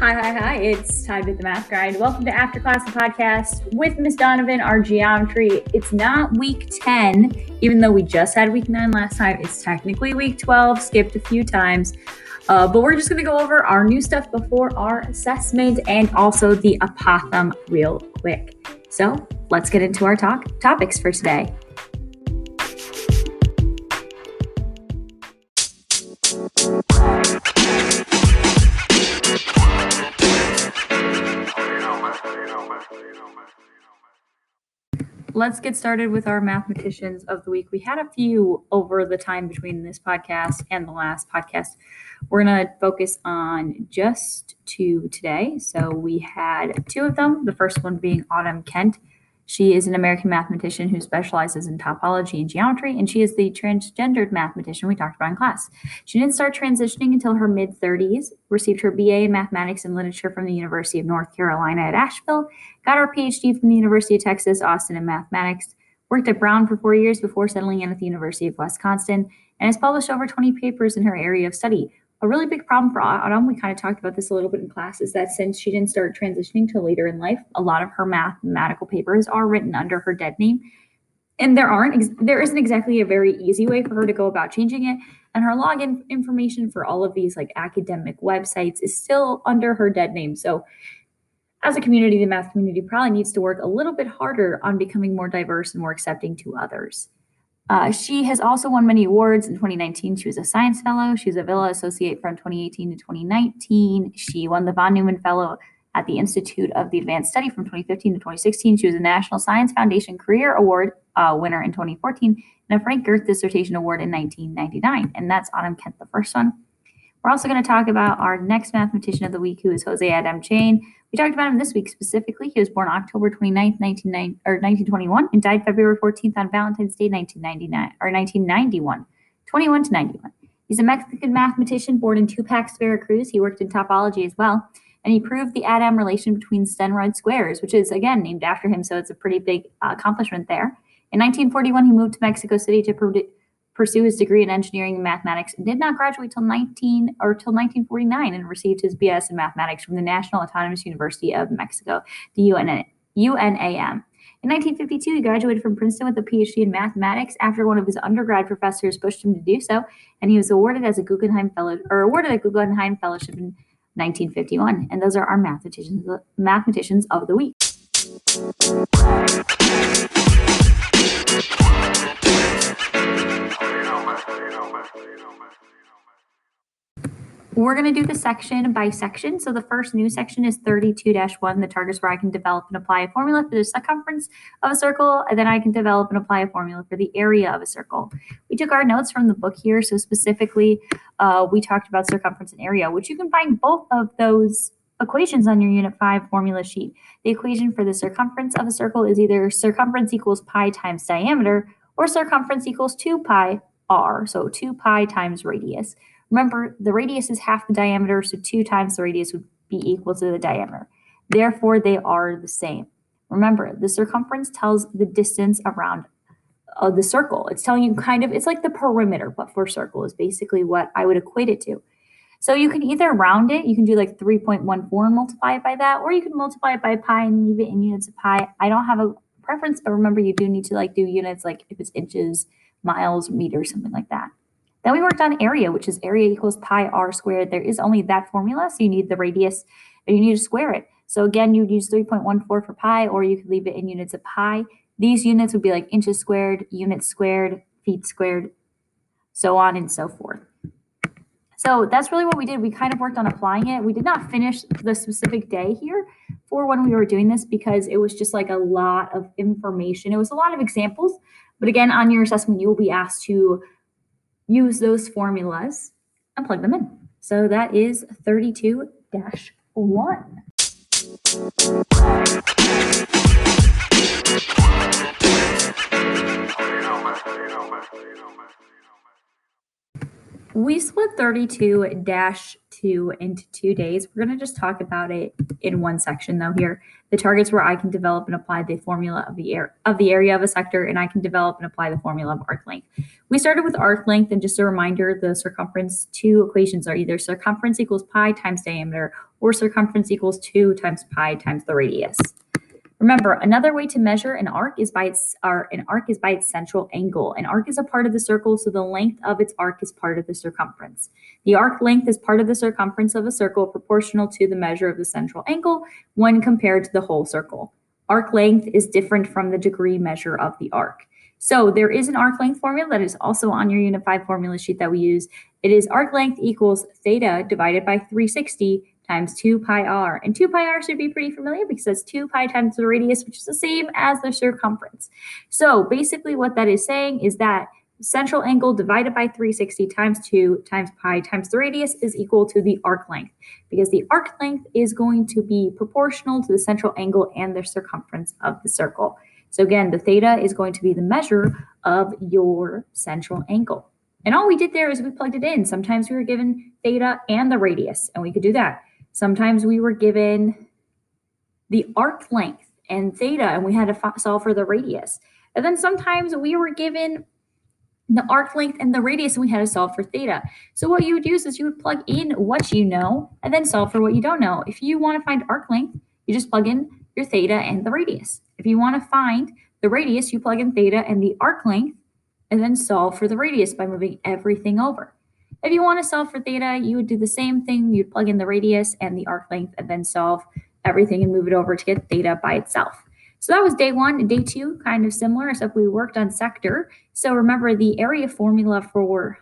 Hi, hi, hi. It's time to the math grind. Welcome to After Class the podcast with Miss Donovan, our geometry. It's not week 10, even though we just had week 9 last time. It's technically week 12, skipped a few times. Uh, but we're just going to go over our new stuff before our assessment and also the apothem real quick. So let's get into our talk topics for today. Let's get started with our mathematicians of the week. We had a few over the time between this podcast and the last podcast. We're going to focus on just two today. So we had two of them, the first one being Autumn Kent. She is an American mathematician who specializes in topology and geometry, and she is the transgendered mathematician we talked about in class. She didn't start transitioning until her mid 30s, received her BA in mathematics and literature from the University of North Carolina at Asheville, got her PhD from the University of Texas, Austin in mathematics, worked at Brown for four years before settling in at the University of Wisconsin, and has published over 20 papers in her area of study, a really big problem for Autumn, we kind of talked about this a little bit in class, is that since she didn't start transitioning till later in life, a lot of her mathematical papers are written under her dead name. And there aren't, there isn't exactly a very easy way for her to go about changing it. And her login information for all of these like academic websites is still under her dead name. So as a community, the math community probably needs to work a little bit harder on becoming more diverse and more accepting to others. Uh, she has also won many awards. In 2019, she was a science fellow. She was a Vilas Associate from 2018 to 2019. She won the von Neumann Fellow at the Institute of the Advanced Study from 2015 to 2016. She was a National Science Foundation Career Award uh, winner in 2014 and a Frank Gerth Dissertation Award in 1999. And that's Autumn Kent, the first one. We're also going to talk about our next mathematician of the week, who is Jose Adem Chain. We talked about him this week specifically. He was born October 29th, 1921, and died February 14th on Valentine's Day, 1999 or 1991, 21 to 91. He's a Mexican mathematician born in Tupac, Veracruz. He worked in topology as well, and he proved the Adem relation between Steenrod squares, which is again named after him, so it's a pretty big uh, accomplishment there. In 1941, he moved to Mexico City to pursue his degree in engineering and mathematics and did not graduate till 19 or till 1949 and received his BS in mathematics from the National Autonomous University of Mexico, the UNAM. In 1952, he graduated from Princeton with a PhD in mathematics after one of his undergrad professors pushed him to do so, and he was awarded as a Guggenheim Fellow or awarded a Guggenheim Fellowship in 1951. And those are our mathematicians mathematicians of the week. We're going to do the section by section. So the first new section is 32-1, the targets where I can develop and apply a formula for the circumference of a circle, and then I can develop and apply a formula for the area of a circle. We took our notes from the book here. So specifically, uh, we talked about circumference and area, which you can find both of those equations on your Unit 5 formula sheet. The equation for the circumference of a circle is either circumference equals pi times diameter or circumference equals 2 pi r, so 2 pi times radius. Remember, the radius is half the diameter, so 2 times the radius would be equal to the diameter. Therefore, they are the same. Remember, the circumference tells the distance around uh, the circle. It's telling you kind of, it's like the perimeter, but for circle is basically what I would equate it to. So you can either round it, you can do like 3.14 and multiply it by that, or you can multiply it by pi and leave it in units of pi. I don't have a preference, but remember you do need to like do units like if it's inches, miles, meters, something like that. Then we worked on area, which is area equals pi r squared. There is only that formula, so you need the radius, and you need to square it. So again, you'd use 3.14 for pi, or you could leave it in units of pi. These units would be like inches squared, units squared, feet squared, so on and so forth. So that's really what we did. We kind of worked on applying it. We did not finish the specific day here for when we were doing this because it was just like a lot of information. It was a lot of examples. But again, on your assessment, you will be asked to use those formulas and plug them in. So that is 32 1. We split 32 dash 2 into two days. We're going to just talk about it in one section though here. The targets where I can develop and apply the formula of the air of the area of a sector and I can develop and apply the formula of arc length. We started with arc length and just a reminder the circumference two equations are either circumference equals pi times diameter or circumference equals 2 times pi times the radius. Remember, another way to measure an arc is by its or an arc is by its central angle. An arc is a part of the circle, so the length of its arc is part of the circumference. The arc length is part of the circumference of a circle proportional to the measure of the central angle when compared to the whole circle. Arc length is different from the degree measure of the arc. So there is an arc length formula that is also on your 5 formula sheet that we use. It is arc length equals theta divided by 360 times 2 pi r. And 2 pi r should be pretty familiar because that's 2 pi times the radius, which is the same as the circumference. So basically what that is saying is that central angle divided by 360 times 2 times pi times the radius is equal to the arc length because the arc length is going to be proportional to the central angle and the circumference of the circle. So again, the theta is going to be the measure of your central angle. And all we did there is we plugged it in. Sometimes we were given theta and the radius, and we could do that. Sometimes we were given the arc length and theta, and we had to solve for the radius. And then sometimes we were given the arc length and the radius, and we had to solve for theta. So what you would use is you would plug in what you know and then solve for what you don't know. If you want to find arc length, you just plug in your theta and the radius. If you want to find the radius, you plug in theta and the arc length, and then solve for the radius by moving everything over. If you want to solve for theta, you would do the same thing. You'd plug in the radius and the arc length and then solve everything and move it over to get theta by itself. So that was day one. Day two, kind of similar, except we worked on sector. So remember the area formula for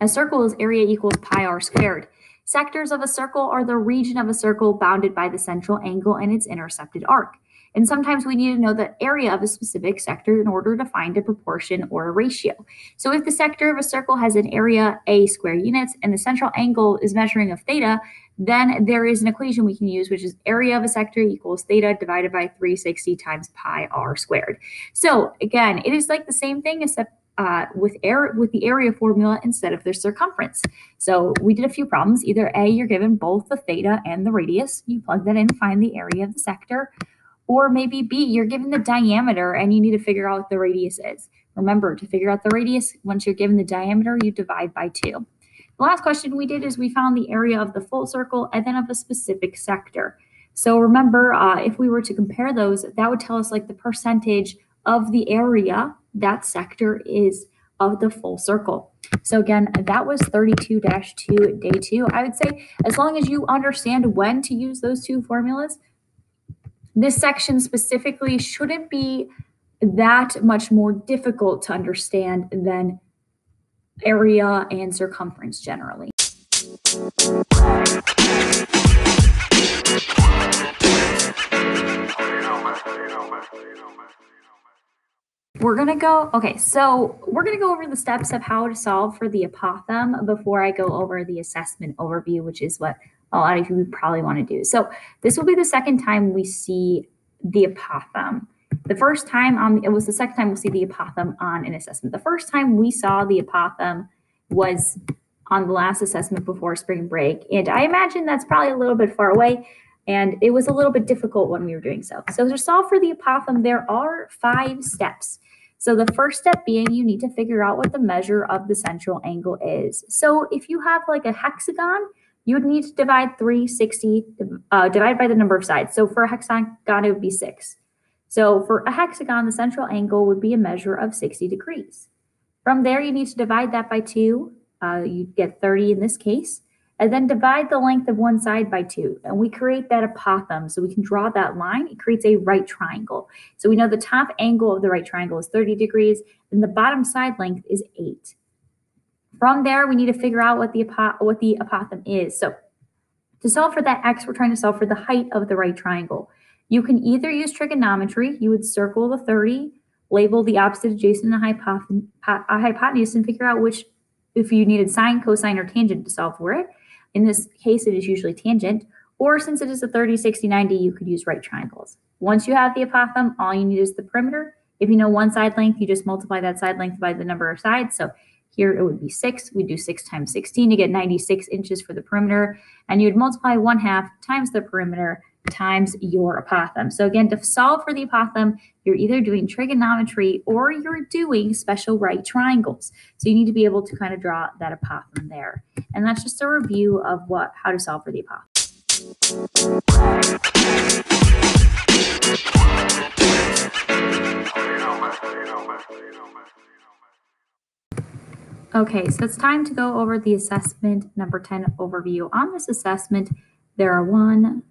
a circle is area equals pi r squared. Sectors of a circle are the region of a circle bounded by the central angle and its intercepted arc. And sometimes we need to know the area of a specific sector in order to find a proportion or a ratio. So if the sector of a circle has an area a square units and the central angle is measuring of theta, then there is an equation we can use, which is area of a sector equals theta divided by 360 times pi r squared. So again, it is like the same thing except uh, with air with the area formula instead of the circumference. So we did a few problems. Either A, you're given both the theta and the radius. You plug that in, find the area of the sector. Or maybe B, you're given the diameter and you need to figure out what the radius is. Remember, to figure out the radius, once you're given the diameter, you divide by 2. The last question we did is we found the area of the full circle and then of a specific sector. So remember, uh, if we were to compare those, that would tell us like the percentage of the area that sector is of the full circle. So again, that was 32-2 day two. I would say as long as you understand when to use those two formulas, this section specifically shouldn't be that much more difficult to understand than area and circumference generally. We're going to go, okay, so we're going to go over the steps of how to solve for the apothem before I go over the assessment overview, which is what a lot of you probably want to do. So this will be the second time we see the apothem. The first time on it was the second time we'll see the apothem on an assessment. The first time we saw the apothem was on the last assessment before spring break. And I imagine that's probably a little bit far away. And it was a little bit difficult when we were doing so. So to solve for the apothem, there are five steps. So the first step being you need to figure out what the measure of the central angle is. So if you have like a hexagon, you would need to divide 360 uh, by the number of sides. So for a hexagon, it would be six. So for a hexagon, the central angle would be a measure of 60 degrees. From there, you need to divide that by two. Uh, you get 30 in this case, and then divide the length of one side by two. And we create that apothem. So we can draw that line. It creates a right triangle. So we know the top angle of the right triangle is 30 degrees, and the bottom side length is eight. From there, we need to figure out what the, what the apothem is. So to solve for that x, we're trying to solve for the height of the right triangle. You can either use trigonometry. You would circle the 30, label the opposite adjacent and hypotenuse, hypotenuse and figure out which, if you needed sine, cosine, or tangent to solve for it. In this case, it is usually tangent. Or since it is a 30, 60, 90, you could use right triangles. Once you have the apothem, all you need is the perimeter. If you know one side length, you just multiply that side length by the number of sides. So Here it would be 6. We do 6 times 16 to get 96 inches for the perimeter. And you would multiply 1 half times the perimeter times your apothem. So again, to solve for the apothem, you're either doing trigonometry or you're doing special right triangles. So you need to be able to kind of draw that apothem there. And that's just a review of what how to solve for the apothem. Okay, so it's time to go over the assessment number 10 overview. On this assessment, there are one,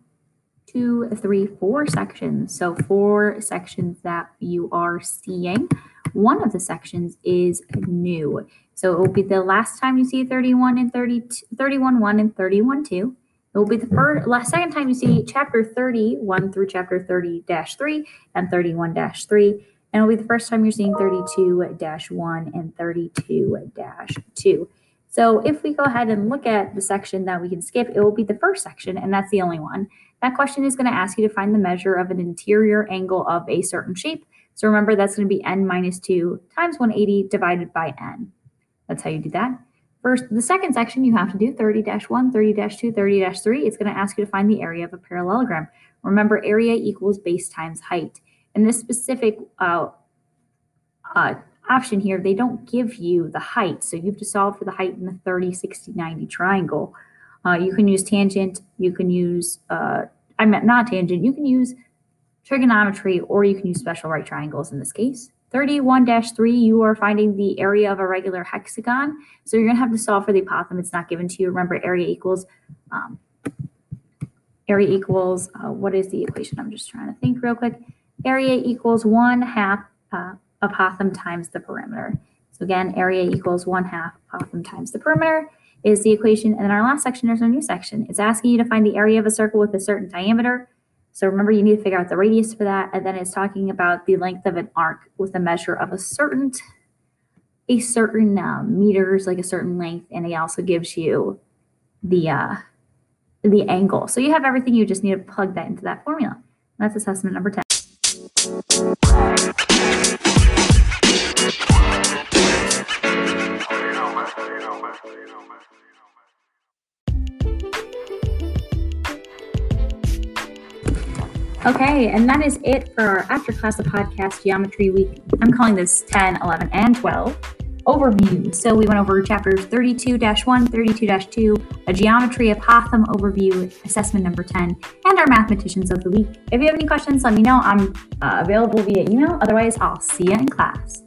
two, three, four sections. So four sections that you are seeing. One of the sections is new. So it will be the last time you see 31 and 30, 31 1 and 31 2. It will be the first, last, second time you see chapter 31 through chapter 30 3 and 31 3 and it'll be the first time you're seeing 32-1 and 32-2. So if we go ahead and look at the section that we can skip, it will be the first section, and that's the only one. That question is going to ask you to find the measure of an interior angle of a certain shape. So remember, that's going to be n minus 2 times 180 divided by n. That's how you do that. First, the second section, you have to do 30-1, 30-2, 30-3. It's going to ask you to find the area of a parallelogram. Remember, area equals base times height. In this specific uh, uh, option here, they don't give you the height. So you have to solve for the height in the 30, 60, 90 triangle. Uh, you can use tangent, you can use, uh, I meant not tangent, you can use trigonometry or you can use special right triangles in this case. 31-3, you are finding the area of a regular hexagon. So you're going to have to solve for the apothem. It's not given to you. Remember, area equals, um, area equals, uh, what is the equation? I'm just trying to think real quick area equals 1 half uh, apothem times the perimeter. So again, area equals 1 half apothem times the perimeter is the equation. And in our last section, there's a new section. It's asking you to find the area of a circle with a certain diameter. So remember, you need to figure out the radius for that. And then it's talking about the length of an arc with a measure of a certain a certain um, meters, like a certain length, and it also gives you the uh, the angle. So you have everything. You just need to plug that into that formula. That's assessment number 10. Okay, and that is it for our after class of podcast geometry week. I'm calling this 10, 11, and 12 overview. So we went over chapters 32 1, 32 2, a geometry apothem overview, assessment number 10, and our mathematicians of the week. If you have any questions, let me know. I'm uh, available via email. Otherwise, I'll see you in class.